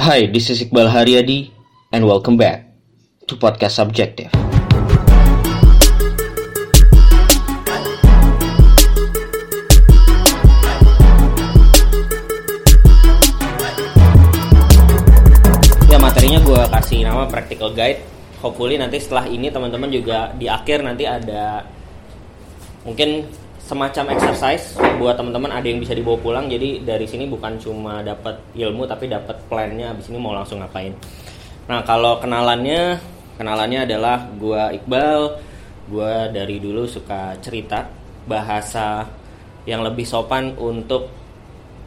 Hi, this is Iqbal Haryadi, and welcome back to Podcast Subjective. Ya materinya gue kasih nama practical guide. Hopefully nanti setelah ini teman-teman juga di akhir nanti ada mungkin semacam exercise buat teman-teman ada yang bisa dibawa pulang. Jadi dari sini bukan cuma dapat ilmu tapi dapat plannya. Abis ini mau langsung ngapain? Nah kalau kenalannya kenalannya adalah gua Iqbal. Gua dari dulu suka cerita bahasa yang lebih sopan untuk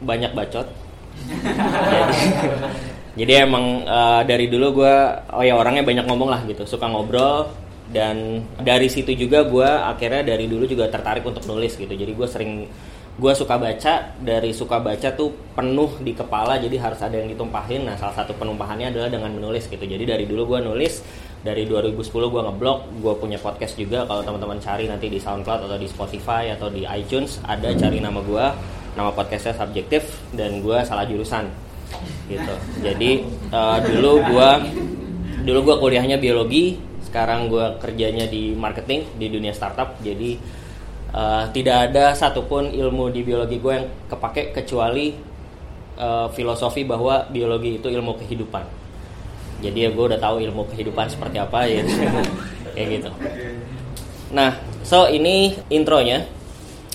banyak bacot. Jadi jadi emang uh, dari dulu gua oh ya orangnya banyak ngomong lah gitu. Suka ngobrol dan dari situ juga gue akhirnya dari dulu juga tertarik untuk nulis gitu. Jadi gue sering gue suka baca dari suka baca tuh penuh di kepala jadi harus ada yang ditumpahin. Nah salah satu penumpahannya adalah dengan menulis gitu. Jadi dari dulu gue nulis dari 2010 gue ngeblog gue punya podcast juga. Kalau teman-teman cari nanti di SoundCloud atau di Spotify atau di iTunes ada cari nama gue nama podcastnya subjektif dan gue salah jurusan gitu. Jadi uh, dulu gue dulu gue kuliahnya biologi sekarang gue kerjanya di marketing di dunia startup. Jadi uh, tidak ada satupun ilmu di biologi gue yang kepake kecuali uh, filosofi bahwa biologi itu ilmu kehidupan. Jadi ya gue udah tahu ilmu kehidupan seperti apa ya. Kayak gitu. Nah so ini intronya.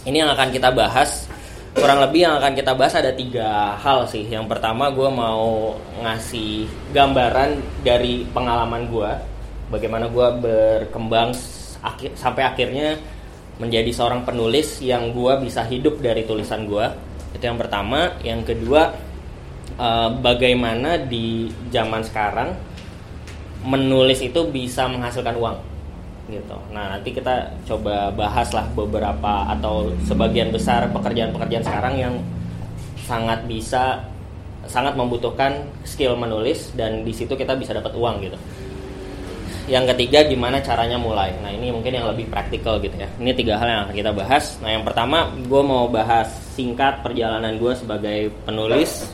Ini yang akan kita bahas. Kurang lebih yang akan kita bahas ada tiga hal sih. Yang pertama gue mau ngasih gambaran dari pengalaman gue bagaimana gue berkembang akhir, sampai akhirnya menjadi seorang penulis yang gue bisa hidup dari tulisan gue itu yang pertama. Yang kedua uh, bagaimana di zaman sekarang menulis itu bisa menghasilkan uang gitu. Nah nanti kita coba bahas lah beberapa atau sebagian besar pekerjaan-pekerjaan sekarang yang sangat bisa sangat membutuhkan skill menulis dan di situ kita bisa dapat uang gitu yang ketiga gimana caranya mulai. Nah ini mungkin yang lebih praktikal gitu ya. Ini tiga hal yang akan kita bahas. Nah yang pertama gue mau bahas singkat perjalanan gue sebagai penulis.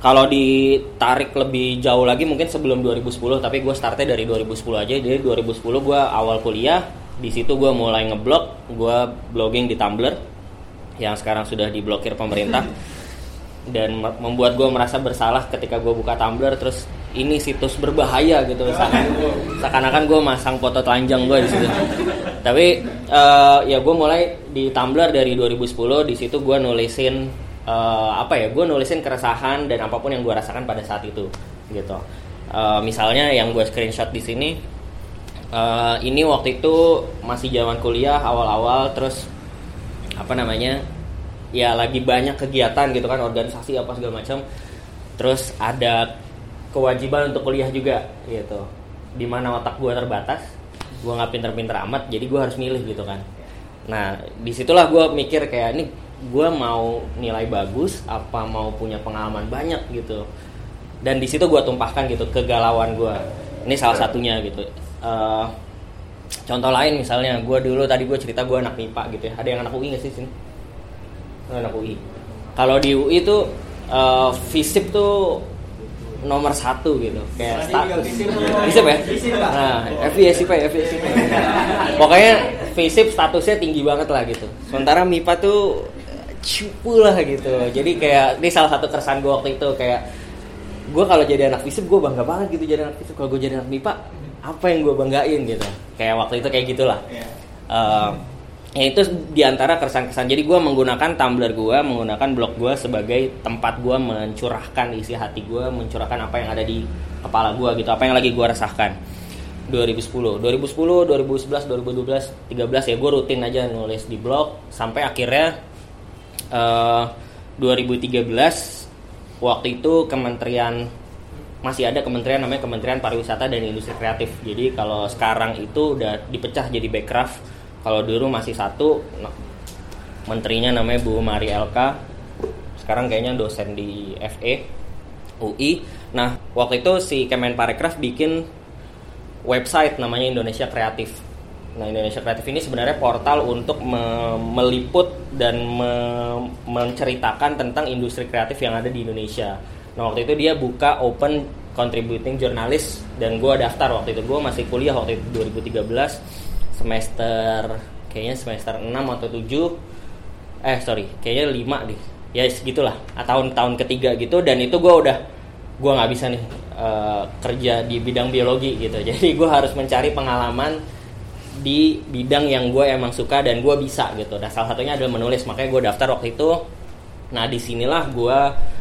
Kalau ditarik lebih jauh lagi mungkin sebelum 2010 tapi gue startnya dari 2010 aja. Jadi 2010 gue awal kuliah di situ gue mulai ngeblog. Gue blogging di Tumblr yang sekarang sudah diblokir pemerintah. Dan membuat gue merasa bersalah ketika gue buka Tumblr terus ini situs berbahaya gitu. Seakan-akan gue masang foto telanjang gue di situ. Tapi uh, ya gue mulai di Tumblr dari 2010 di situ gue nulisin uh, apa ya gue nulisin keresahan dan apa pun yang gue rasakan pada saat itu gitu. Uh, misalnya yang gue screenshot di sini uh, ini waktu itu masih zaman kuliah awal-awal terus apa namanya ya lagi banyak kegiatan gitu kan organisasi apa segala macam. Terus ada kewajiban untuk kuliah juga gitu. Di mana otak gue terbatas gue nggak pinter-pinter amat jadi gue harus milih gitu kan. Nah di situlah gue mikir kayak ini gue mau nilai bagus apa mau punya pengalaman banyak gitu. Dan di situ gue tumpahkan gitu kegalauan gue ini salah satunya gitu. Uh, contoh lain misalnya gue dulu tadi gue cerita gue anak MIPA gitu ya. Ada yang anak UI nggak sih sini? Anak UI kalau di UI tuh uh, FISIP tuh nomor satu gitu. Kayak status FISIP ya? Nah FISIP ya FISIP pokoknya FISIP statusnya tinggi banget lah gitu. Sementara MIPA tuh cupu lah gitu. Jadi kayak ini salah satu keresahan gue waktu itu kayak gue kalau jadi anak FISIP gue bangga banget gitu jadi anak FISIP kalau gue jadi anak MIPA apa yang gue banggain gitu? Kayak waktu itu kayak gitulah. Uh, ya itu di antara kesan-kesan. Jadi gue menggunakan Tumblr gue menggunakan blog gue sebagai tempat gue mencurahkan isi hati gue mencurahkan apa yang ada di kepala gue gitu apa yang lagi gue resahkan. 2010 2010 2011 2012 13 ya gue rutin aja nulis di blog. Sampai akhirnya uh, eh, 2013 waktu itu kementerian masih ada kementerian namanya Kementerian Pariwisata dan Industri Kreatif. Jadi kalau sekarang itu udah dipecah jadi Backcraft kalau dulu masih satu menterinya namanya Bu Mari LK sekarang kayaknya dosen di FE UI nah waktu itu si Kemenparekraf bikin website namanya Indonesia Kreatif. Nah Indonesia Kreatif ini sebenarnya portal untuk me meliput dan me menceritakan tentang industri kreatif yang ada di Indonesia. Nah waktu itu dia buka open contributing journalist dan gue daftar waktu itu. Gue masih kuliah waktu itu 2013 semester kayaknya semester 6 atau 7 eh sorry kayaknya 5 deh. Ya segitulah. Tahun-tahun ketiga gitu dan itu gue udah gue nggak bisa nih uh, kerja di bidang biologi gitu. Jadi gue harus mencari pengalaman di bidang yang gue emang suka dan gue bisa gitu. Dan salah satunya adalah menulis. Makanya gue daftar waktu itu. Nah di sinilah gue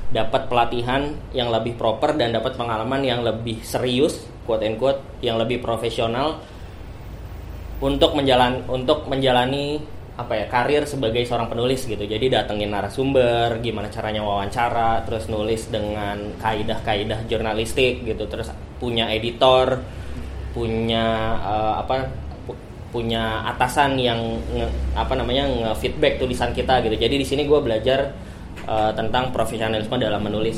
dapat pelatihan yang lebih proper dan dapat pengalaman yang lebih serius quote and quote yang lebih profesional untuk menjalan untuk menjalani apa ya karir sebagai seorang penulis gitu. Jadi datengin narasumber gimana caranya wawancara terus nulis dengan kaidah-kaidah jurnalistik gitu. Terus punya editor punya uh, apa punya atasan yang nge, apa namanya nge-feedback tulisan kita gitu. Jadi di sini gue belajar uh, tentang profesionalisme dalam menulis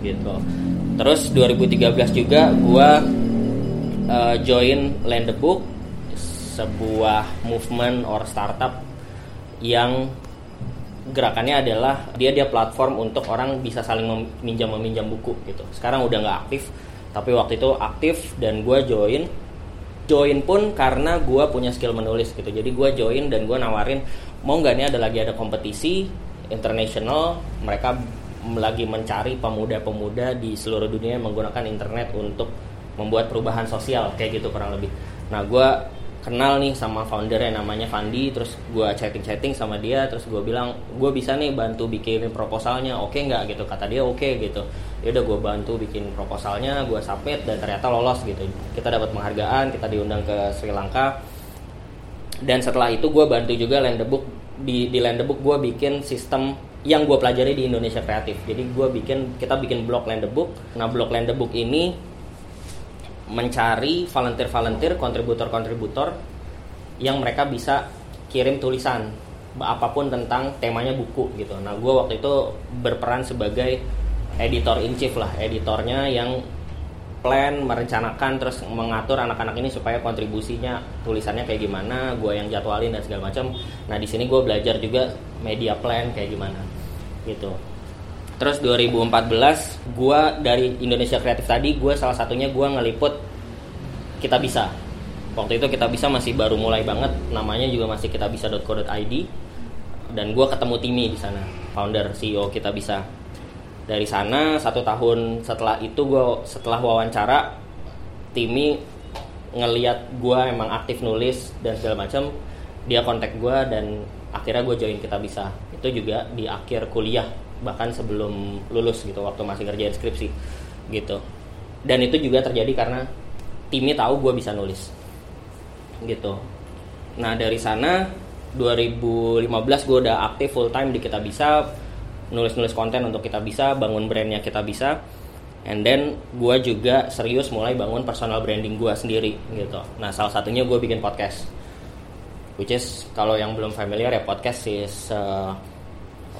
gitu. Terus 2013 juga gue uh, join Land the Book sebuah movement or startup yang gerakannya adalah dia dia platform untuk orang bisa saling meminjam meminjam buku gitu. Sekarang udah nggak aktif, tapi waktu itu aktif dan gue join. Join pun karena gue punya skill menulis gitu. Jadi gue join dan gue nawarin mau nggak nih ada lagi ada kompetisi international mereka lagi mencari pemuda-pemuda di seluruh dunia yang menggunakan internet untuk membuat perubahan sosial kayak gitu kurang lebih. Nah gue kenal nih sama founder yang namanya Fandi terus gue chatting chatting sama dia terus gue bilang gue bisa nih bantu bikin proposalnya oke okay nggak? Gitu. Kata dia oke okay, gitu. Ya udah gue bantu bikin proposalnya gue submit dan ternyata lolos gitu. Kita dapat penghargaan kita diundang ke Sri Lanka. Dan setelah itu gue bantu juga Land the Book di di Land the Book gue bikin sistem yang gue pelajari di Indonesia Kreatif. Jadi gue bikin kita bikin blog Land the Book nah blog Land the Book ini mencari volunteer-volunteer, kontributor-kontributor yang mereka bisa kirim tulisan apa pun tentang temanya buku gitu. Nah, gue waktu itu berperan sebagai editor in chief lah, editornya yang plan, merencanakan, terus mengatur anak-anak ini supaya kontribusinya tulisannya kayak gimana, gue yang jadwalin dan segala macam. Nah, di sini gue belajar juga media plan kayak gimana gitu. Terus 2014 gue dari Indonesia Kreatif tadi gue salah satunya gue ngeliput kita bisa. Waktu itu kita bisa masih baru mulai banget, namanya juga masih kita bisa.co.id dan gue ketemu Timi di sana, founder CEO kita bisa. Dari sana satu tahun setelah itu gue setelah wawancara Timi ngeliat gue emang aktif nulis dan segala macam, dia kontak gue dan akhirnya gue join kita bisa. Itu juga di akhir kuliah bahkan sebelum lulus gitu waktu masih kerja skripsi gitu. Dan itu juga terjadi karena timnya tahu gue bisa nulis gitu. Nah dari sana 2015 gue udah aktif full time di kita bisa nulis-nulis konten untuk kita bisa bangun brandnya kita bisa. And then gue juga serius mulai bangun personal branding gue sendiri gitu. Nah salah satunya gue bikin podcast which is kalau yang belum familiar ya podcast is uh,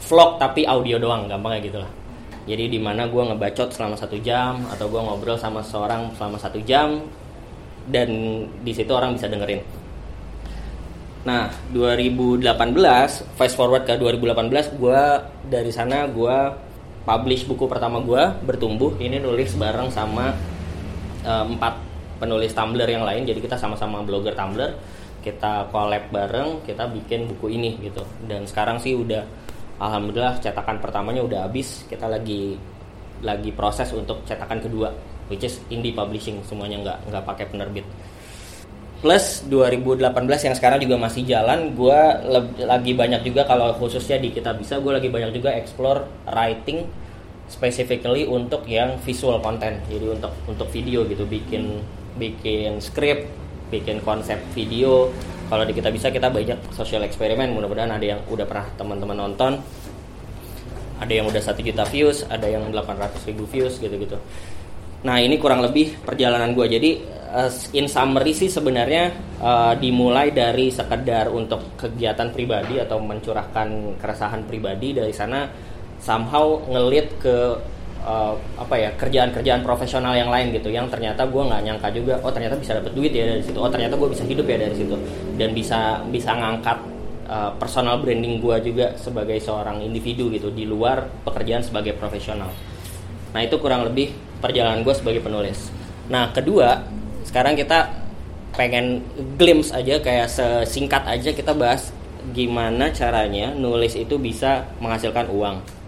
vlog tapi audio doang gampangnya gitu lah. Jadi di mana gue ngebacot selama satu jam atau gue ngobrol sama seorang selama satu jam dan di situ orang bisa dengerin. Nah 2018 fast forward ke 2018 gue dari sana gue publish buku pertama gue bertumbuh. Ini nulis bareng sama uh, empat penulis Tumblr yang lain. Jadi kita sama-sama blogger Tumblr. Kita collab bareng kita bikin buku ini gitu. Dan sekarang sih udah alhamdulillah cetakan pertamanya udah habis. Kita lagi lagi proses untuk cetakan kedua which is indie publishing. Semuanya nggak nggak pakai penerbit. Plus 2018 yang sekarang juga masih jalan gue lagi banyak juga kalau khususnya di kita bisa gue lagi banyak juga explore writing specifically untuk yang visual content. Jadi untuk untuk video gitu. Bikin bikin script bikin konsep video kalau di kita bisa kita banyak social eksperimen mudah-mudahan ada yang udah pernah teman-teman nonton. Ada yang udah satu juta views ada yang 800 ribu views gitu-gitu. Nah ini kurang lebih perjalanan gue jadi uh, in summary sih sebenarnya uh, dimulai dari sekedar untuk kegiatan pribadi atau mencurahkan keresahan pribadi dari sana somehow ngelit ke uh, apa ya kerjaan-kerjaan profesional yang lain gitu yang ternyata gue nggak nyangka juga oh ternyata bisa dapat duit ya dari situ oh ternyata gue bisa hidup ya dari situ. Dan bisa bisa ngangkat uh, personal branding gue juga sebagai seorang individu gitu di luar pekerjaan sebagai profesional. Nah itu kurang lebih perjalanan gue sebagai penulis. Nah kedua sekarang kita pengen glimpse aja kayak sesingkat aja kita bahas gimana caranya nulis itu bisa menghasilkan uang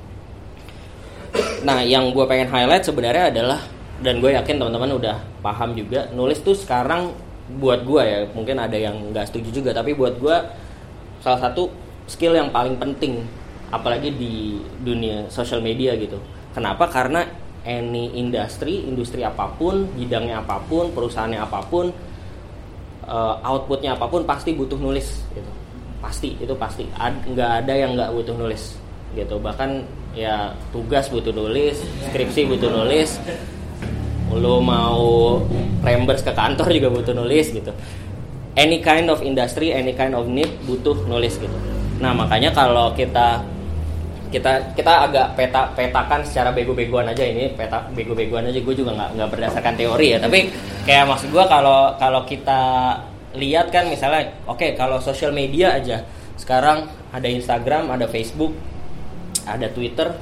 nah yang gue pengen highlight sebenarnya adalah dan gue yakin teman-teman udah paham juga nulis tuh sekarang buat gue ya mungkin ada yang nggak setuju juga tapi buat gue salah satu skill yang paling penting apalagi di dunia social media gitu. Kenapa? Karena any industri industri apa pun bidangnya apa pun perusahaannya apa pun uh, outputnya apa pun pasti butuh nulis gitu. Pasti itu pasti. Nggak Ad, ada yang nggak butuh nulis gitu. Bahkan ya tugas butuh nulis skripsi butuh nulis. Lo mau rembers ke kantor juga butuh nulis gitu. Any kind of industry any kind of need butuh nulis gitu. Nah makanya kalau kita kita kita agak peta petakan secara bego-begoan aja ini peta bego-begoan aja gue juga nggak nggak berdasarkan teori ya. Tapi kayak maksud gue kalau kalau kita lihat kan misalnya oke okay, kalau sosial media aja sekarang ada Instagram ada Facebook ada Twitter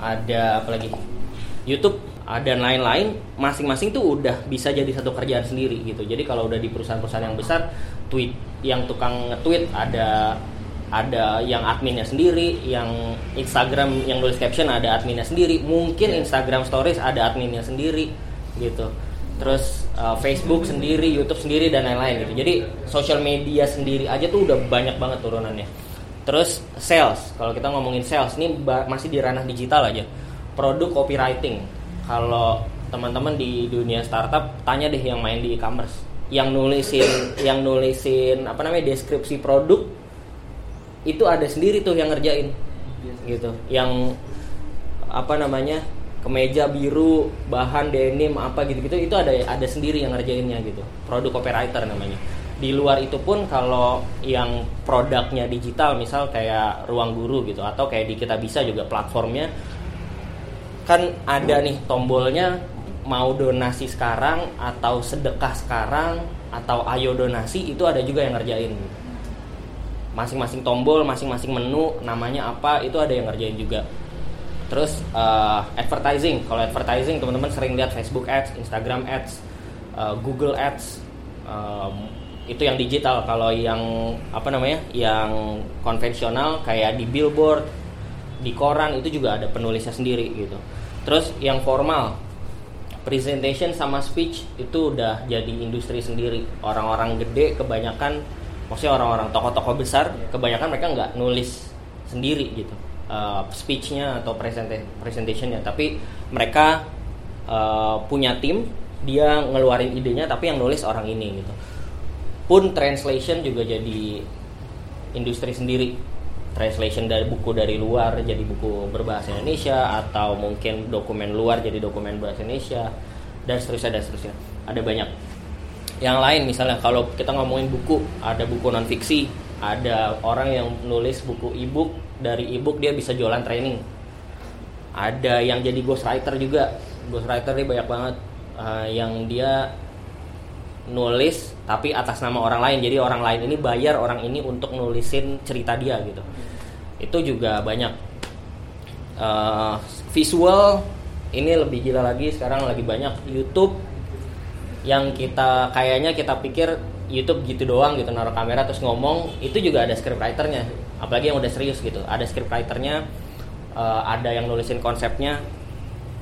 ada apa lagi? YouTube dan lain-lain. Masing-masing tuh udah bisa jadi satu kerjaan sendiri gitu. Jadi kalau udah di perusahaan-perusahaan yang besar tweet yang tukang nge-tweet ada ada yang adminnya sendiri yang Instagram yang nulis caption ada adminnya sendiri. Mungkin Instagram Stories ada adminnya sendiri gitu. Terus uh, Facebook sendiri YouTube sendiri dan lain-lain gitu. Jadi social media sendiri aja tuh udah banyak banget turunannya terus sales. Kalau kita ngomongin sales ini masih di ranah digital aja. Produk copywriting. Kalau teman-teman di dunia startup tanya deh yang main di e-commerce. Yang nulisin yang nulisin apa namanya deskripsi produk itu ada sendiri tuh yang ngerjain. Gitu. Yang apa namanya kemeja biru bahan denim apa gitu-gitu itu ada ada sendiri yang ngerjainnya gitu. Produk copywriter namanya di luar itu pun kalau yang produknya digital misal kayak ruang guru gitu atau kayak di kita bisa juga platformnya kan ada nih tombolnya mau donasi sekarang atau sedekah sekarang atau ayo donasi itu ada juga yang ngerjain. Masing-masing tombol masing-masing menu namanya apa itu ada yang ngerjain juga. Terus uh, advertising. Kalau advertising teman-teman sering lihat Facebook Ads Instagram Ads uh, Google Ads itu yang digital. Kalau yang apa namanya yang konvensional kayak di billboard di koran itu juga ada penulisnya sendiri gitu. Terus yang formal presentation sama speech itu udah jadi industri sendiri. Orang-orang gede kebanyakan maksudnya orang-orang tokoh-tokoh besar kebanyakan mereka nggak nulis sendiri gitu uh, speechnya atau presentationnya. Tapi mereka uh, punya tim dia ngeluarin idenya tapi yang nulis orang ini gitu pun translation juga jadi industri sendiri. Translation dari buku dari luar jadi buku berbahasa Indonesia atau mungkin dokumen luar jadi dokumen bahasa Indonesia dan seterusnya dan seterusnya. Ada banyak. Yang lain misalnya kalau kita ngomongin buku ada buku non fiksi ada orang yang nulis buku ebook dari ebook dia bisa jualan training. Ada yang jadi ghostwriter juga. Ghostwriter ini banyak banget. Uh, yang dia nulis tapi atas nama orang lain. Jadi orang lain ini bayar orang ini untuk nulisin cerita dia gitu. Itu juga banyak. Uh, visual ini lebih gila lagi sekarang lagi banyak. YouTube yang kita kayaknya kita pikir YouTube gitu doang gitu naruh kamera terus ngomong itu juga ada scriptwriternya. Apalagi yang udah serius gitu. Ada scriptwriternya uh, ada yang nulisin konsepnya.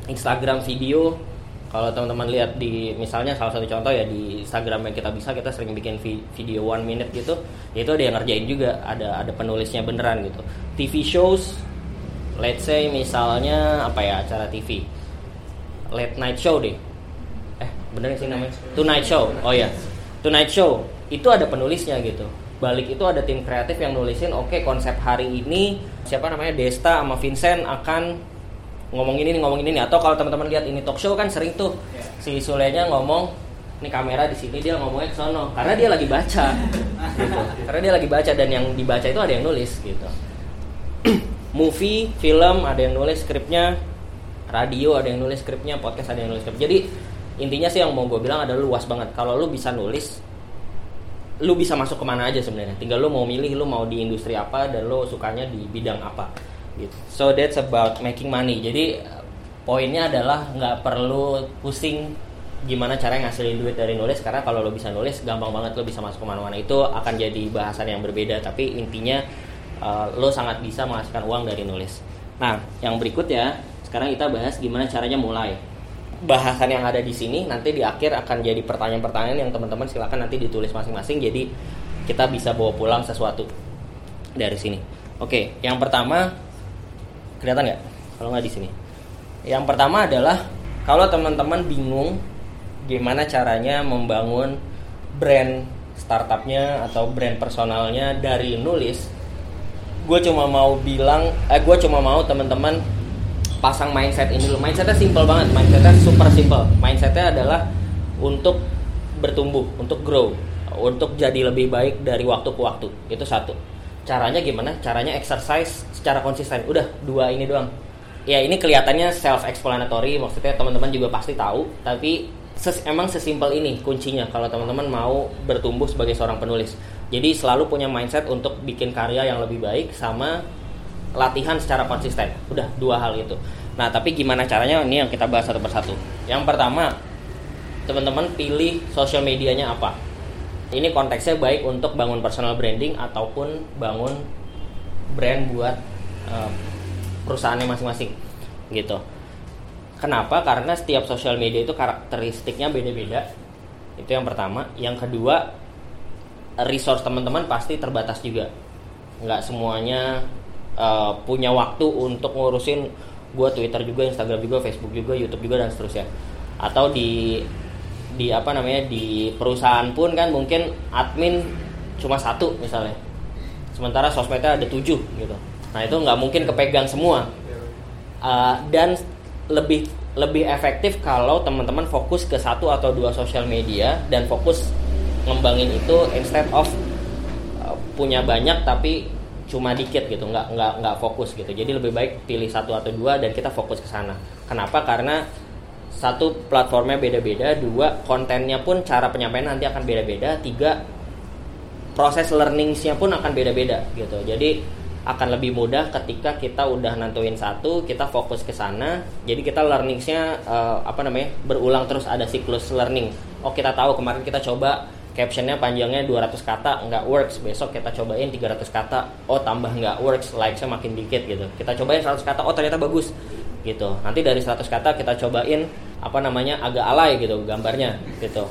Instagram video kalau teman-teman lihat di misalnya salah satu contoh ya di Instagram yang kita bisa kita sering bikin video one minute gitu ya itu ada yang ngerjain juga ada ada penulisnya beneran gitu. TV shows let's say misalnya apa ya acara TV late night show deh. Eh bener sih namanya? Tonight show. Oh ya tonight show. Itu ada penulisnya gitu. Balik itu ada tim kreatif yang nulisin oke okay, konsep hari ini siapa namanya? Desta sama Vincent akan ngomongin ini ngomongin ini. Atau kalau teman-teman lihat ini talk show kan sering tuh yeah. si Sulenya ngomong ini kamera di sini dia ngomongnya ke sono. Karena dia lagi baca. Gitu. karena dia lagi baca dan yang dibaca itu ada yang nulis gitu. Movie film ada yang nulis skripnya. Radio ada yang nulis skripnya. Podcast ada yang nulis skrip jadi intinya sih yang mau gue bilang adalah luas banget. Kalau lu bisa nulis lu bisa masuk ke mana aja sebenarnya. Tinggal lu mau milih lu mau di industri apa dan lu sukanya di bidang apa gitu. So that's about making money. Jadi poinnya adalah nggak perlu pusing gimana cara ngasilin duit dari nulis karena kalau lo bisa nulis gampang banget lo bisa masuk ke mana-mana. Itu akan jadi bahasan yang berbeda tapi intinya uh, lo sangat bisa menghasilkan uang dari nulis. Nah yang berikutnya sekarang kita bahas gimana caranya mulai. Bahasan yang ada di sini nanti di akhir akan jadi pertanyaan-pertanyaan yang teman-teman silakan nanti ditulis masing-masing jadi kita bisa bawa pulang sesuatu dari sini. Oke yang pertama kelihatan nggak? Kalau nggak di sini. Yang pertama adalah kalau teman-teman bingung gimana caranya membangun brand startupnya atau brand personalnya dari nulis gue cuma mau bilang eh gue cuma mau teman-teman pasang mindset ini dulu. Mindsetnya simple banget mindsetnya super simple. Mindsetnya adalah untuk bertumbuh untuk grow untuk jadi lebih baik dari waktu ke waktu. Itu satu caranya gimana caranya exercise secara konsisten udah dua ini doang ya ini kelihatannya self explanatory maksudnya teman-teman juga pasti tahu tapi ses, emang sesimpel ini kuncinya kalau teman-teman mau bertumbuh sebagai seorang penulis. Jadi selalu punya mindset untuk bikin karya yang lebih baik sama latihan secara konsisten. Udah dua hal itu. Nah, tapi gimana caranya ini yang kita bahas satu persatu. Yang pertama, teman-teman pilih sosial medianya apa. Ini konteksnya baik untuk bangun personal branding ataupun bangun brand buat uh, perusahaannya masing-masing gitu. Kenapa? Karena setiap sosial media itu karakteristiknya beda-beda. Itu yang pertama. Yang kedua, resource teman-teman pasti terbatas juga. Nggak semuanya uh, punya waktu untuk ngurusin gue Twitter juga, Instagram juga, Facebook juga, YouTube juga dan seterusnya. Atau di di apa namanya di perusahaan pun kan mungkin admin cuma satu misalnya. Sementara sosmednya ada tujuh gitu. Nah itu nggak mungkin kepegang semua. Uh, dan lebih lebih efektif kalau teman-teman fokus ke satu atau dua sosial media dan fokus ngembangin itu instead of uh, punya banyak tapi cuma dikit gitu nggak nggak nggak fokus gitu jadi lebih baik pilih satu atau dua dan kita fokus ke sana kenapa karena satu platformnya beda-beda. Dua kontennya pun cara penyampaian nanti akan beda-beda. Tiga proses learningsnya pun akan beda-beda gitu. Jadi akan lebih mudah ketika kita udah nentuin satu kita fokus ke sana. Jadi kita learningsnya uh, apa namanya berulang terus. Ada siklus learning. Oh kita tahu kemarin kita coba captionnya panjangnya 200 kata nggak works. Besok kita cobain 300 kata. Oh tambah nggak works likesnya makin dikit gitu. Kita cobain 100 kata oh ternyata bagus gitu. Nanti dari 100 kata kita cobain apa namanya agak alay gitu gambarnya gitu.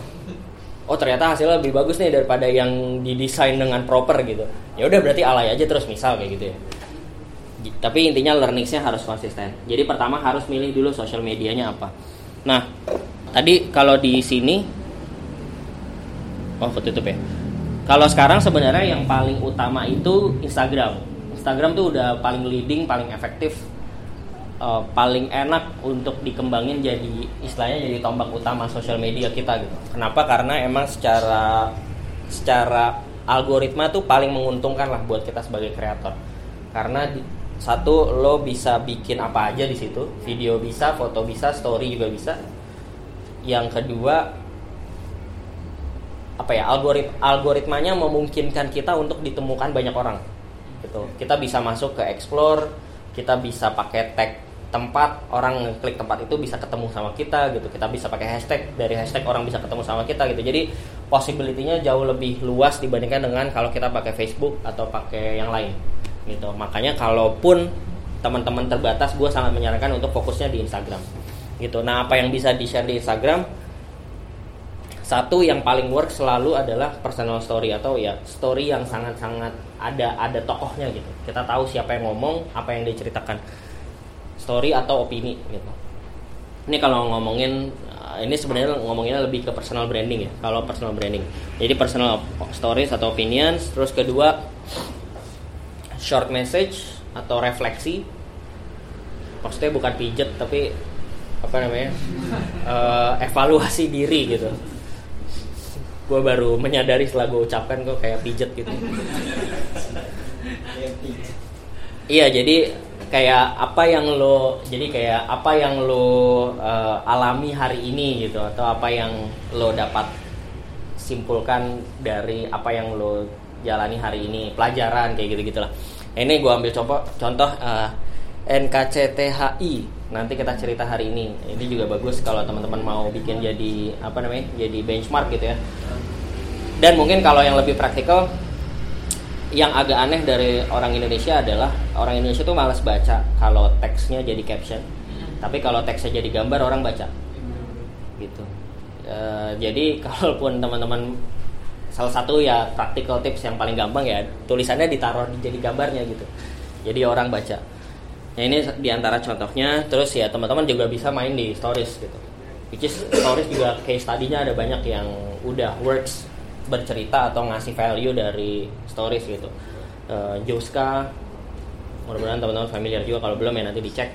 Oh ternyata hasilnya lebih bagus nih daripada yang didesain dengan proper gitu. Ya udah berarti alay aja terus misal kayak gitu ya. Tapi intinya learningsnya harus konsisten. Jadi pertama harus milih dulu sosial medianya apa. Nah tadi kalau di sini oh tutup ya. Kalau sekarang sebenarnya yang paling utama itu Instagram. Instagram tuh udah paling leading paling efektif uh, paling enak untuk dikembangin jadi istilahnya jadi tombak utama sosial media kita gitu. Kenapa? Karena emang secara secara algoritma tuh paling menguntungkan lah buat kita sebagai kreator. Karena di, satu lo bisa bikin apa aja di situ, video bisa, foto bisa, story juga bisa. Yang kedua apa ya algorit algoritmanya memungkinkan kita untuk ditemukan banyak orang gitu kita bisa masuk ke explore kita bisa pakai tag tempat orang klik tempat itu bisa ketemu sama kita gitu. Kita bisa pakai hashtag dari hashtag orang bisa ketemu sama kita gitu. Jadi possibility-nya jauh lebih luas dibandingkan dengan kalau kita pakai Facebook atau pakai yang lain gitu. Makanya kalaupun teman-teman terbatas gue sangat menyarankan untuk fokusnya di Instagram gitu. Nah apa yang bisa di share di Instagram? Satu yang paling work selalu adalah personal story atau ya story yang sangat-sangat ada ada tokohnya gitu. Kita tahu siapa yang ngomong apa yang diceritakan story atau opini gitu. Ini kalau ngomongin uh, ini sebenarnya ngomonginnya lebih ke personal branding ya. Kalau personal branding. Jadi personal stories atau opinions, terus kedua short message atau refleksi. Maksudnya bukan pijet tapi apa namanya? Uh, evaluasi diri gitu. Gue baru menyadari setelah gue ucapkan gue kayak pijet gitu. Iya, jadi kayak apa yang lo jadi kayak apa yang lo uh, alami hari ini gitu atau apa yang lo dapat simpulkan dari apa yang lo jalani hari ini pelajaran kayak gitu gitulah ini gue ambil contoh contoh uh, NKCTHI nanti kita cerita hari ini. Ini juga bagus kalau teman-teman mau bikin jadi apa namanya jadi benchmark gitu ya. Dan mungkin kalau yang lebih praktikal yang agak aneh dari orang Indonesia adalah orang Indonesia tuh malas baca kalau teksnya jadi caption. Tapi kalau teksnya jadi gambar orang baca. Gitu. E, jadi kalaupun teman-teman salah satu ya practical tips yang paling gampang ya tulisannya ditaruh jadi gambarnya gitu. Jadi orang baca. Nah ini di antara contohnya terus ya teman-teman juga bisa main di stories gitu. Which is stories juga case study-nya ada banyak yang udah works bercerita atau ngasih value dari stories gitu. Uh, Joska mudah-mudahan teman-teman familiar juga kalau belum ya nanti dicek.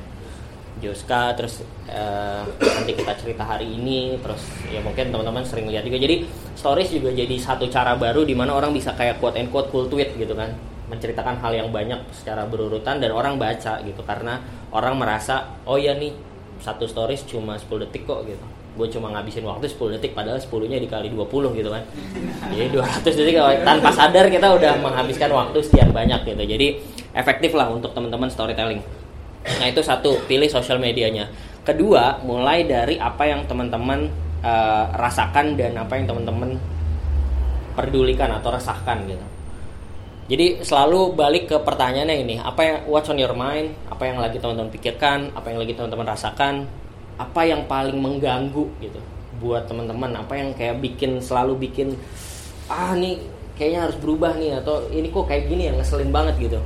Joska terus uh, nanti kita cerita hari ini terus ya mungkin teman-teman sering lihat juga. Jadi stories juga jadi satu cara baru di mana orang bisa kayak quote and quote full tweet gitu kan. Menceritakan hal yang banyak secara berurutan dan orang baca gitu. Karena orang merasa oh ya nih satu stories cuma 10 detik kok gitu gue cuma ngabisin waktu 10 detik padahal 10 nya dikali 20 gitu kan. Jadi 200 detik tanpa sadar kita udah menghabiskan waktu sekian banyak gitu. Jadi efektif lah untuk teman-teman storytelling. Nah itu satu, pilih sosial medianya. Kedua, mulai dari apa yang teman-teman uh, rasakan dan apa yang teman-teman pedulikan atau resahkan gitu. Jadi selalu balik ke pertanyaannya ini, apa yang what's on your mind, apa yang lagi teman-teman pikirkan, apa yang lagi teman-teman rasakan, apa yang paling mengganggu gitu buat teman-teman, apa yang kayak bikin selalu bikin ah nih kayaknya harus berubah nih atau ini kok kayak gini yang ngeselin banget gitu.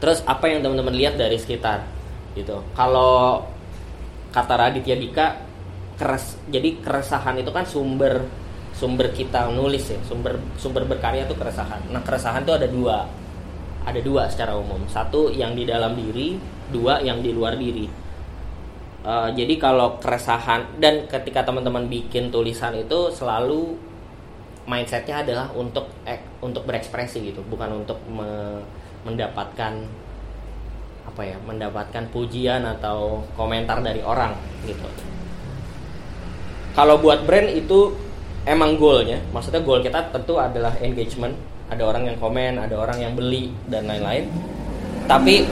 Terus apa yang teman-teman lihat dari sekitar gitu? Kalau kata Raditya Dika keres jadi keresahan itu kan sumber sumber kita nulis ya sumber sumber berkarya itu keresahan. Nah keresahan itu ada dua ada dua secara umum. Satu yang di dalam diri dua yang di luar diri uh, jadi kalau keresahan dan ketika teman-teman bikin tulisan itu selalu mindsetnya adalah untuk eh, untuk berekspresi gitu. Bukan untuk me, mendapatkan apa ya mendapatkan pujian atau komentar dari orang gitu. Kalau buat brand itu emang goalnya. Maksudnya goal kita tentu adalah engagement. Ada orang yang komen ada orang yang beli dan lain-lain. Tapi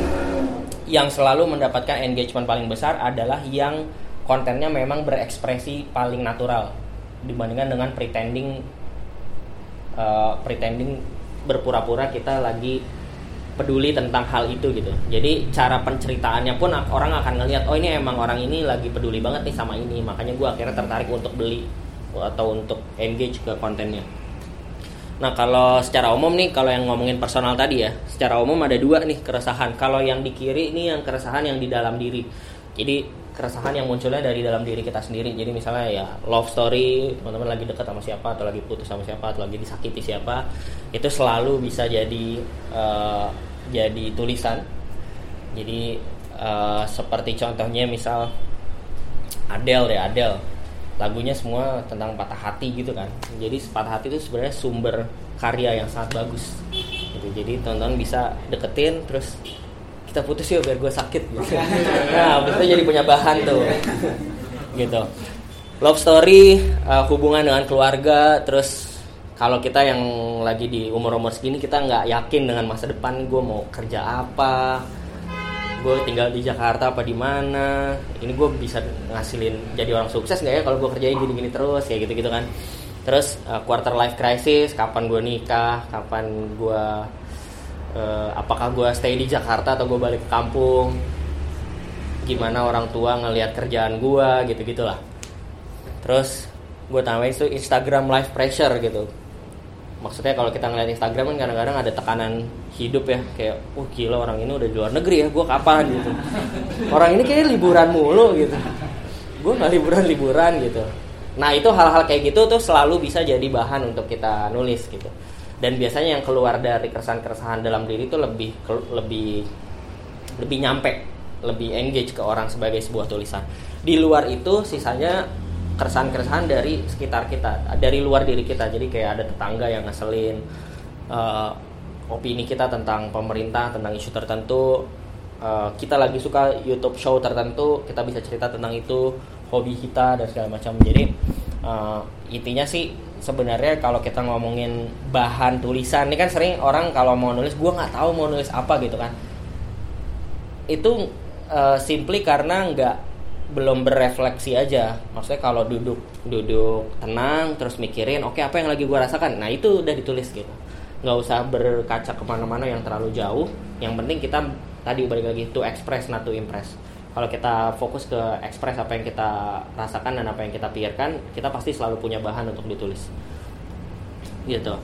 yang selalu mendapatkan engagement paling besar adalah yang kontennya memang berekspresi paling natural dibandingkan dengan pretending uh, pretending berpura-pura kita lagi peduli tentang hal itu gitu. Jadi cara penceritaannya pun orang akan ngelihat oh ini emang orang ini lagi peduli banget nih sama ini, makanya gue akhirnya tertarik untuk beli atau untuk engage ke kontennya. Nah kalau secara umum nih kalau yang ngomongin personal tadi ya, secara umum ada dua nih keresahan. Kalau yang di kiri ini yang keresahan yang di dalam diri. Jadi keresahan yang munculnya dari dalam diri kita sendiri. Jadi misalnya ya love story, teman-teman lagi dekat sama siapa atau lagi putus sama siapa atau lagi disakiti siapa, itu selalu bisa jadi uh, jadi tulisan. Jadi uh, seperti contohnya misal Adele ya Adele, lagunya semua tentang patah hati gitu kan. Jadi patah hati itu sebenarnya sumber karya yang sangat bagus. Gitu. Jadi teman-teman bisa deketin terus kita putus yuk biar gue sakit gitu. nah itu jadi punya bahan tuh gitu love story uh, hubungan dengan keluarga terus kalau kita yang lagi di umur-umur segini kita nggak yakin dengan masa depan gue mau kerja apa gue tinggal di Jakarta apa di mana ini gue bisa ngasilin jadi orang sukses nggak ya kalau gue kerjain gini-gini terus kayak gitu gitu kan. Terus uh, quarter life crisis kapan gue nikah kapan gue uh, apakah gue stay di Jakarta atau gue balik ke kampung gimana orang tua ngelihat kerjaan gue gitu gitulah terus gue tambahin itu Instagram live pressure? gitu maksudnya kalau kita ngeliat Instagram kan kadang-kadang ada tekanan hidup ya kayak oh gila orang ini udah di luar negeri ya gue kapan? gitu. Orang ini kayak liburan mulu gitu. Gue nggak liburan liburan gitu. Nah itu hal-hal kayak gitu tuh selalu bisa jadi bahan untuk kita nulis gitu. Dan biasanya yang keluar dari keresahan-keresahan dalam diri itu lebih lebih lebih nyampe lebih engage ke orang sebagai sebuah tulisan. Di luar itu sisanya keresahan-keresahan dari sekitar kita dari luar diri kita. Jadi kayak ada tetangga yang ngeselin uh, opini kita tentang pemerintah tentang isu tertentu. Uh, kita lagi suka YouTube show tertentu kita bisa cerita tentang itu hobi kita dan segala macam. Jadi uh, intinya sih sebenarnya kalau kita ngomongin bahan tulisan ini kan sering orang kalau mau nulis gue nggak tahu mau nulis apa gitu kan. Itu uh, simply karena nggak belum berefleksi aja. Maksudnya kalau duduk duduk tenang terus mikirin oke okay, apa yang lagi gue rasakan? Nah itu udah ditulis gitu. Nggak usah berkaca ke mana-mana yang terlalu jauh. Yang penting kita tadi balik lagi to express not to impress. Kalau kita fokus ke express apa yang kita rasakan dan apa yang kita pikirkan kita pasti selalu punya bahan untuk ditulis. Gitu.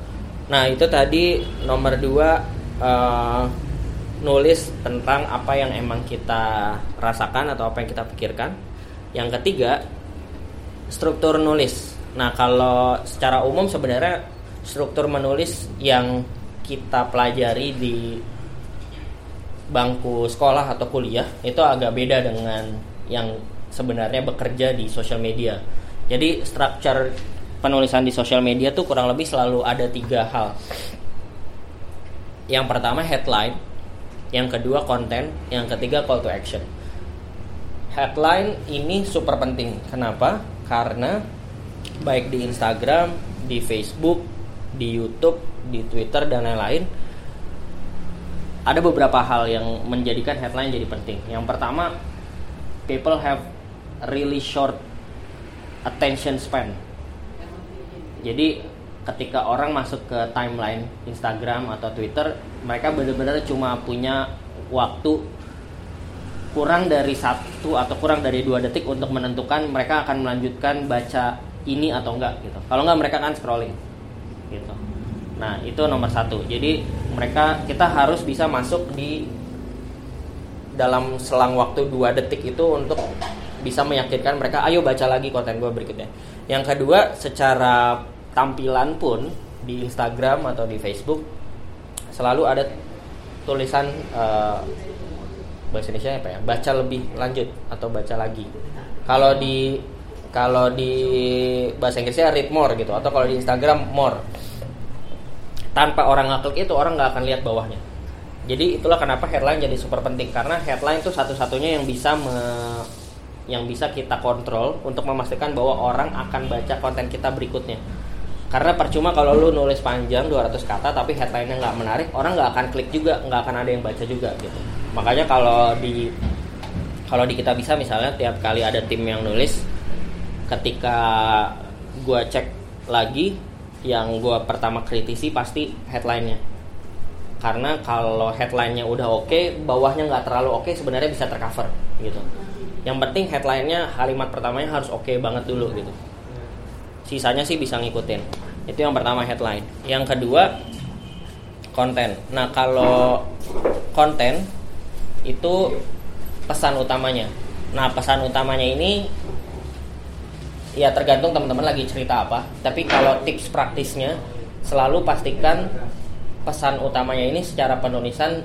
Nah itu tadi nomor dua uh, nulis tentang apa yang emang kita rasakan atau apa yang kita pikirkan. Yang ketiga, struktur nulis. Nah, kalau secara umum sebenarnya struktur menulis yang kita pelajari di bangku sekolah atau kuliah itu agak beda dengan yang sebenarnya bekerja di sosial media. Jadi struktur penulisan di sosial media tuh kurang lebih selalu ada tiga hal. Yang pertama headline, yang kedua konten, yang ketiga call to action. Headline ini super penting. Kenapa? Karena baik di Instagram, di Facebook, di YouTube, di Twitter dan lain-lain ada beberapa hal yang menjadikan headline jadi penting. Yang pertama, people have really short attention span. Jadi ketika orang masuk ke timeline Instagram atau Twitter mereka benar-benar cuma punya waktu kurang dari satu atau kurang dari dua detik untuk menentukan mereka akan melanjutkan baca ini atau enggak gitu. Kalau enggak mereka akan scrolling gitu. Nah itu nomor satu. Jadi mereka kita harus bisa masuk di dalam selang waktu dua detik itu untuk bisa meyakinkan mereka ayo baca lagi konten gue berikutnya. Yang kedua secara tampilan pun di Instagram atau di Facebook selalu ada tulisan uh, bahasa Indonesia apa ya? Baca lebih lanjut atau baca lagi. Kalau di kalau di bahasa Inggrisnya read more gitu atau kalau di Instagram more. Tanpa orang ngeklik itu orang nggak akan lihat bawahnya. Jadi itulah kenapa headline jadi super penting karena headline itu satu-satunya yang bisa me, yang bisa kita kontrol untuk memastikan bahwa orang akan baca konten kita berikutnya karena percuma kalau lu nulis panjang 200 kata tapi headline-nya nggak menarik orang nggak akan klik juga nggak akan ada yang baca juga gitu. Makanya kalau di kalau di kita bisa misalnya tiap kali ada tim yang nulis ketika gue cek lagi yang gue pertama kritisi pasti headline-nya. Karena kalau headline-nya udah oke okay, bawahnya nggak terlalu oke okay, sebenarnya bisa tercover gitu. Yang penting headline-nya kalimat pertamanya harus oke okay banget dulu gitu sisanya sih bisa ngikutin. Itu yang pertama headline. Yang kedua konten. Nah kalau konten itu pesan utamanya. Nah pesan utamanya ini ya tergantung teman-teman lagi cerita apa. Tapi kalau tips praktisnya selalu pastikan pesan utamanya ini secara penulisan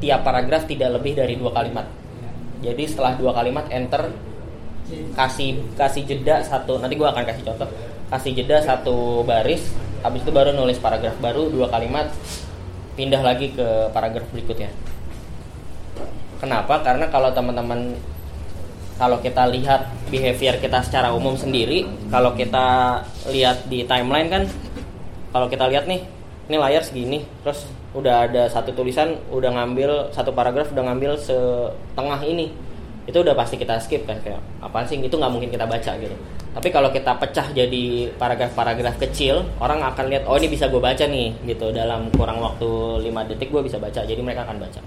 tiap paragraf tidak lebih dari dua kalimat. Jadi setelah dua kalimat enter kasih kasih jeda satu nanti gue akan kasih contoh. Kasih jeda satu baris habis itu baru nulis paragraf baru dua kalimat pindah lagi ke paragraf berikutnya. Kenapa? Karena kalau teman-teman kalau kita lihat behavior kita secara umum sendiri kalau kita lihat di timeline kan kalau kita lihat nih ini layar segini terus udah ada satu tulisan udah ngambil satu paragraf udah ngambil setengah ini itu udah pasti kita skip kan kayak apa sih? Itu nggak mungkin kita baca gitu. Tapi kalau kita pecah jadi paragraf-paragraf kecil orang akan lihat oh ini bisa gue baca nih gitu. Dalam kurang waktu 5 detik gue bisa baca jadi mereka akan baca.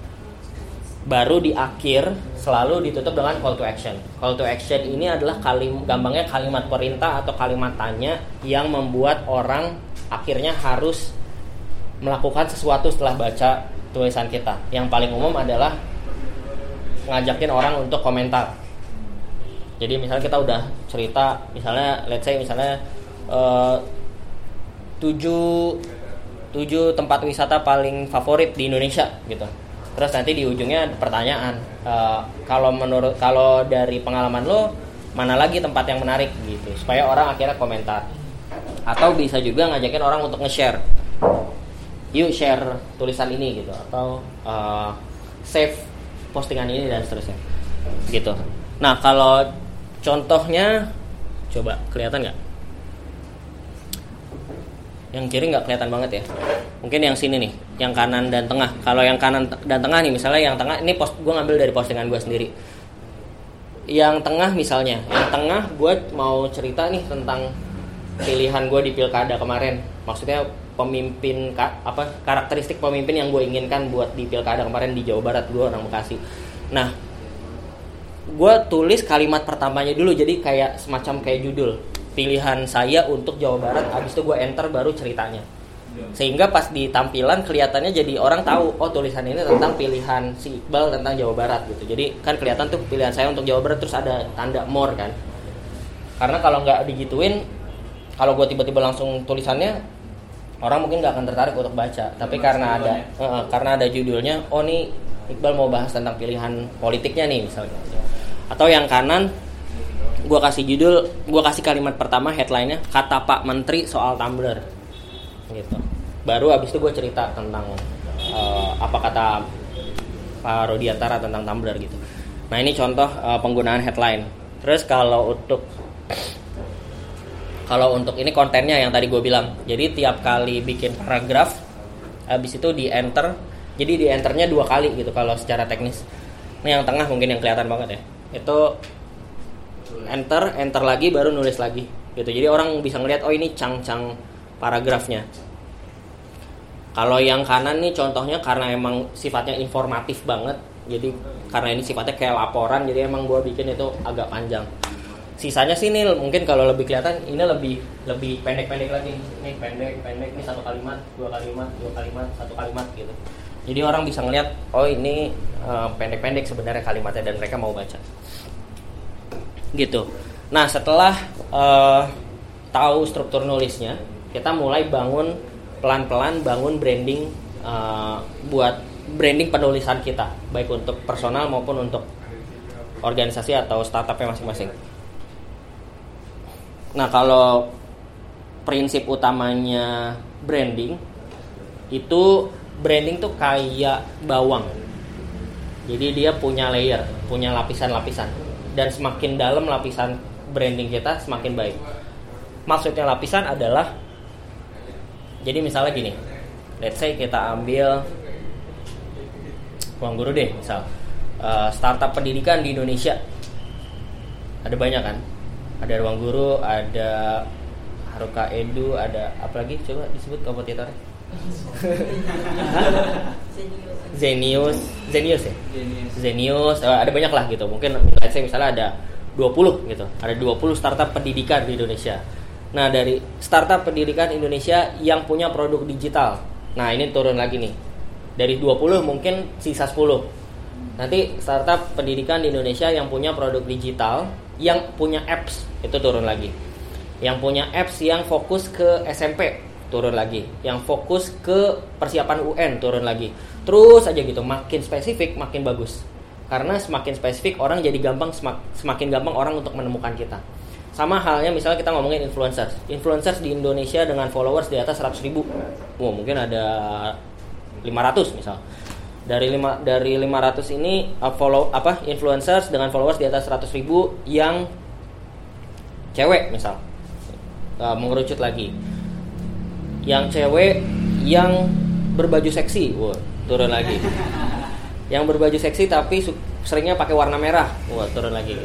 Baru di akhir selalu ditutup dengan call to action. Call to action ini adalah kalim gampangnya kalimat perintah atau kalimat tanya yang membuat orang akhirnya harus melakukan sesuatu setelah baca tulisan kita. Yang paling umum adalah ngajakin orang untuk komentar. Jadi misalnya kita udah cerita misalnya let's say misalnya uh, tujuh tujuh tempat wisata paling favorit di Indonesia gitu. Terus nanti di ujungnya pertanyaan uh, kalau menurut kalau dari pengalaman lo mana lagi tempat yang menarik gitu. Supaya orang akhirnya komentar. Atau bisa juga ngajakin orang untuk nge-share. Yuk share tulisan ini gitu. Atau uh, save postingan ini dan seterusnya. Gitu. Nah kalau contohnya coba kelihatan nggak? Yang kiri nggak kelihatan banget ya? Mungkin yang sini nih yang kanan dan tengah. Kalau yang kanan dan tengah nih misalnya yang tengah ini post gue ngambil dari postingan gue sendiri. Yang tengah misalnya yang tengah gue mau cerita nih tentang pilihan gue di pilkada kemarin. Maksudnya pemimpin apa karakteristik pemimpin yang gue inginkan buat di pilkada kemarin di Jawa Barat gue orang Bekasi. Nah gue tulis kalimat pertamanya dulu jadi kayak semacam kayak judul. Pilihan saya untuk Jawa Barat abis itu gue enter baru ceritanya. Sehingga pas di tampilan kelihatannya jadi orang tahu oh tulisan ini tentang pilihan si Iqbal tentang Jawa Barat gitu. Jadi kan kelihatan tuh pilihan saya untuk Jawa Barat terus ada tanda more kan. Karena kalau nggak digituin kalau gue tiba-tiba langsung tulisannya orang mungkin nggak akan tertarik untuk baca tapi karena ada uh, karena ada judulnya oh nih Iqbal mau bahas tentang pilihan politiknya nih misalnya. Atau yang kanan gue kasih judul gue kasih kalimat pertama headlinenya kata Pak Menteri soal Tumblr gitu. Baru abis itu gue cerita tentang uh, apa kata Pak Rodiantara tentang Tumblr gitu. Nah ini contoh uh, penggunaan headline. Terus kalau untuk kalau untuk ini kontennya yang tadi gue bilang. Jadi tiap kali bikin paragraf abis itu di enter jadi di enternya dua kali gitu kalau secara teknis. Ini yang tengah mungkin yang kelihatan banget ya. Itu enter enter lagi baru nulis lagi gitu. Jadi orang bisa ngeliat oh ini cang-cang paragrafnya. Kalau yang kanan nih contohnya karena emang sifatnya informatif banget, jadi karena ini sifatnya kayak laporan, jadi emang gue bikin itu agak panjang. Sisanya sih nih mungkin kalau lebih kelihatan ini lebih lebih pendek-pendek lagi, nih pendek pendek nih satu kalimat, dua kalimat, dua kalimat, satu kalimat gitu. Jadi orang bisa ngeliat, oh ini uh, pendek-pendek sebenarnya kalimatnya dan mereka mau baca. Gitu. Nah setelah uh, tahu struktur nulisnya, kita mulai bangun pelan-pelan bangun branding uh, buat branding penulisan kita baik untuk personal maupun untuk organisasi atau startupnya masing-masing. Nah kalau prinsip utamanya branding itu branding tuh kayak bawang. Jadi dia punya layer, punya lapisan-lapisan dan semakin dalam lapisan branding kita semakin baik. Maksudnya lapisan adalah jadi misalnya gini let's say kita ambil ruang guru deh misal uh, startup pendidikan di Indonesia ada banyak kan ada ruang guru ada Haruka Edu ada apa lagi? Coba disebut kompetitornya. Zenius. Zenius ya? Zenius. Uh, ada banyak lah gitu. Mungkin let's say misalnya ada 20 gitu. Ada 20 startup pendidikan di Indonesia. Nah, dari startup pendidikan Indonesia yang punya produk digital. Nah, ini turun lagi nih. Dari 20 mungkin sisa 10. Nanti startup pendidikan di Indonesia yang punya produk digital, yang punya apps, itu turun lagi. Yang punya apps yang fokus ke SMP, turun lagi. Yang fokus ke persiapan UN, turun lagi. Terus aja gitu, makin spesifik, makin bagus. Karena semakin spesifik, orang jadi gampang, semakin gampang orang untuk menemukan kita. Sama halnya misalnya kita ngomongin influencers. Influencers di Indonesia dengan followers di atas 100 ribu. Wow, mungkin ada 500 misal. Dari lima dari 500 ini uh, follow apa influencers dengan followers di atas 100 ribu yang cewek misal uh, mengerucut lagi. Yang cewek yang berbaju seksi, wow, turun lagi. yang berbaju seksi tapi seringnya pakai warna merah, wah turun lagi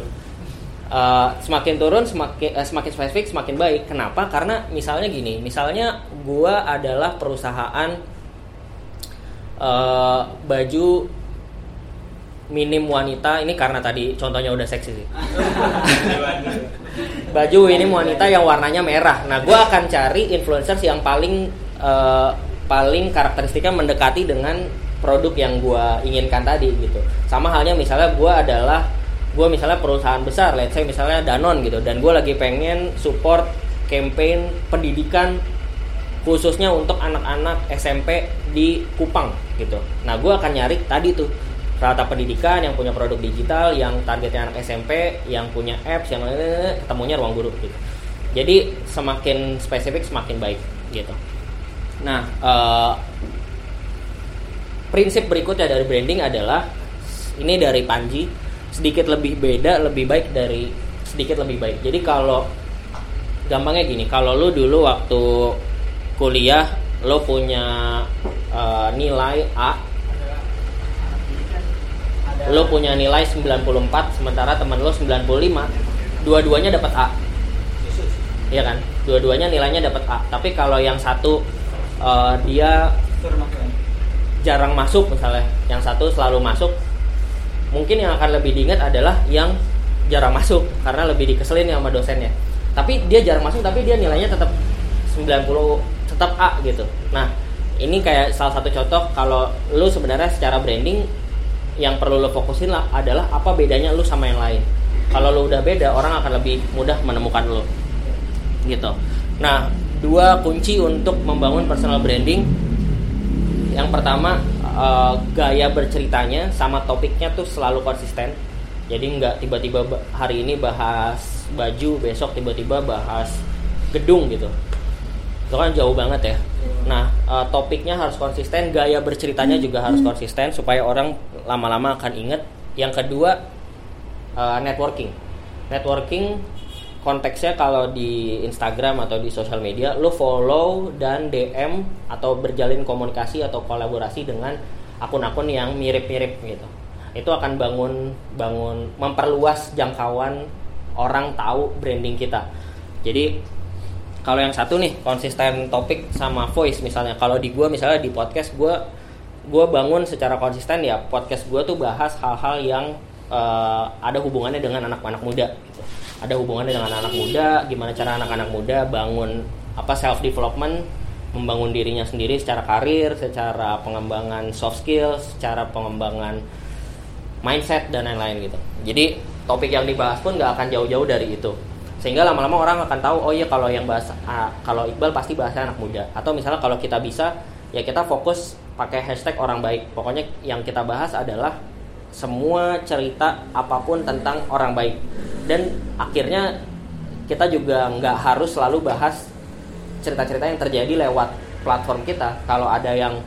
uh, semakin turun semakin uh, semakin spesifik semakin baik. Kenapa? Karena misalnya gini, misalnya gua adalah perusahaan uh, baju minim wanita ini karena tadi contohnya udah seksi sih. baju ini wanita yang warnanya merah. Nah, gue akan cari influencers yang paling uh, paling karakteristiknya mendekati dengan produk yang gue inginkan tadi gitu. Sama halnya misalnya gue adalah gue misalnya perusahaan besar, let's say misalnya Danon gitu, dan gue lagi pengen support campaign pendidikan khususnya untuk anak-anak SMP di Kupang gitu. Nah, gue akan nyari tadi tuh rata pendidikan yang punya produk digital, yang targetnya anak SMP, yang punya apps, yang ketemunya ruang guru gitu. Jadi semakin spesifik semakin baik gitu. Nah, uh, prinsip berikutnya dari branding adalah ini dari Panji sedikit lebih beda lebih baik dari sedikit lebih baik jadi kalau gampangnya gini kalau lu dulu waktu kuliah lo punya uh, nilai A. Lo punya nilai 94 sementara teman lo 95 dua-duanya dapat A. Iya kan? Dua-duanya nilainya dapat A. Tapi kalau yang satu uh, dia jarang masuk misalnya yang satu selalu masuk mungkin yang akan lebih diingat adalah yang jarang masuk karena lebih dikeselin sama dosennya. Tapi dia jarang masuk tapi dia nilainya tetap 90 tetap A gitu. Nah ini kayak salah satu contoh kalau lu sebenarnya secara branding yang perlu lo fokusin lah adalah apa bedanya lu sama yang lain. Kalau lu udah beda orang akan lebih mudah menemukan lu. Gitu. Nah dua kunci untuk membangun personal branding. Yang pertama uh, gaya berceritanya sama topiknya tuh selalu konsisten. Jadi nggak tiba-tiba hari ini bahas baju besok tiba-tiba bahas gedung gitu itu kan jauh banget ya. Nah uh, topiknya harus konsisten gaya berceritanya juga harus konsisten supaya orang lama-lama akan inget yang kedua uh, networking. Networking konteksnya kalau di Instagram atau di sosial media lo follow dan DM atau berjalin komunikasi atau kolaborasi dengan akun-akun yang mirip-mirip gitu. Itu akan bangun bangun memperluas jangkauan orang tahu branding kita. Jadi kalau yang satu nih konsisten topik sama voice misalnya. Kalau di gue misalnya di podcast gue gue bangun secara konsisten ya podcast gue tuh bahas hal-hal yang uh, ada hubungannya dengan anak-anak muda gitu. Ada hubungannya dengan anak muda gimana cara anak-anak muda bangun apa self development membangun dirinya sendiri secara karir secara pengembangan soft skills secara pengembangan mindset dan lain-lain gitu. Jadi topik yang dibahas pun nggak akan jauh-jauh dari itu sehingga lama-lama orang akan tahu oh iya kalau yang bahas uh, kalau Iqbal pasti bahasnya anak muda. Atau misalnya kalau kita bisa ya kita fokus pakai hashtag orang baik. Pokoknya yang kita bahas adalah semua cerita apa pun tentang orang baik. Dan akhirnya kita juga nggak harus selalu bahas cerita-cerita yang terjadi lewat platform kita. Kalau ada yang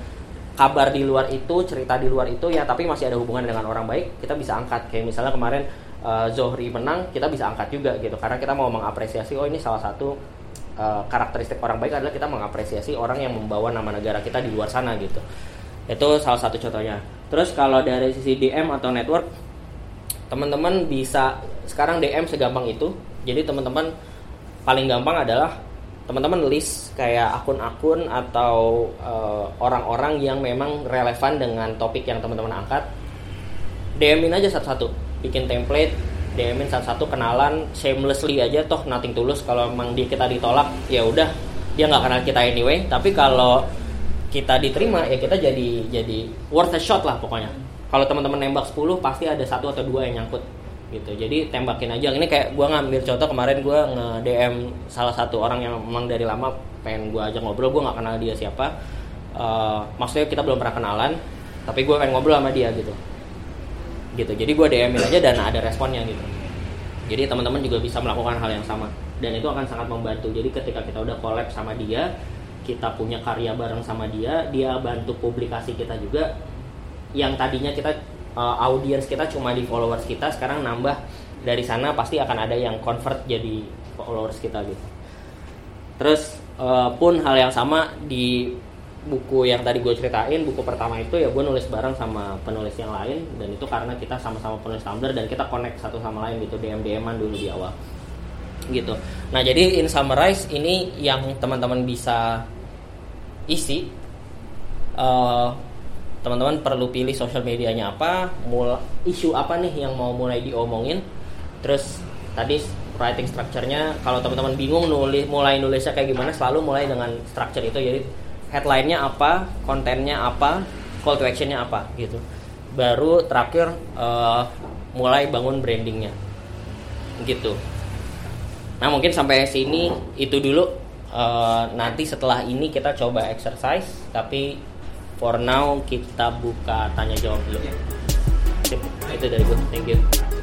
kabar di luar itu cerita di luar itu ya tapi masih ada hubungan dengan orang baik kita bisa angkat. Kayak misalnya kemarin uh, Zohri menang kita bisa angkat juga gitu. Karena kita mau mengapresiasi oh ini salah satu uh, karakteristik orang baik adalah kita mengapresiasi orang yang membawa nama negara kita di luar sana gitu. Itu salah satu contohnya. Terus kalau dari sisi DM atau network teman-teman bisa sekarang DM segampang itu. Jadi teman-teman paling gampang adalah teman-teman list kayak akun-akun atau uh, orang-orang yang memang relevan dengan topik yang teman-teman angkat DM-in aja satu-satu. Bikin template DM-in satu-satu kenalan shamelessly aja toh nothing tulus. Kalau memang dia kita ditolak ya udah dia nggak kenal kita anyway. Tapi kalau kita diterima ya kita jadi jadi worth a shot lah pokoknya. Kalau teman-teman nembak 10 pasti ada satu atau dua yang nyangkut gitu. Jadi tembakin aja. Ini kayak gue ngambil contoh kemarin gue nge DM salah satu orang yang memang dari lama pengen gue ajak ngobrol. Gue nggak kenal dia siapa. Uh, maksudnya kita belum pernah kenalan tapi gue pengen ngobrol sama dia gitu. Gitu. Jadi gue DM aja dan ada responnya gitu. Jadi teman-teman juga bisa melakukan hal yang sama. Dan itu akan sangat membantu. Jadi ketika kita udah collab sama dia kita punya karya bareng sama dia dia bantu publikasi kita juga. Yang tadinya kita uh, audiens kita cuma di followers kita sekarang nambah dari sana pasti akan ada yang convert jadi followers kita gitu terus uh, pun hal yang sama di buku yang tadi gue ceritain buku pertama itu ya gue nulis bareng sama penulis yang lain dan itu karena kita sama-sama penulis Tumblr dan kita connect satu sama lain gitu DM DMan dulu di awal gitu. Nah jadi in summarize ini yang teman-teman bisa isi. Uh, teman-teman perlu pilih sosial medianya apa, mul isu apa nih yang mau mulai diomongin. Terus tadi writing structure-nya kalau teman-teman bingung nulis mulai nulisnya kayak gimana selalu mulai dengan structure itu jadi headline-nya apa, kontennya apa, call to action-nya apa gitu. Baru terakhir uh, mulai bangun brandingnya gitu. Nah mungkin sampai sini itu dulu. Uh, nanti setelah ini kita coba exercise, tapi for now kita buka tanya jawab dulu. Sip, itu dari gue. Thank you.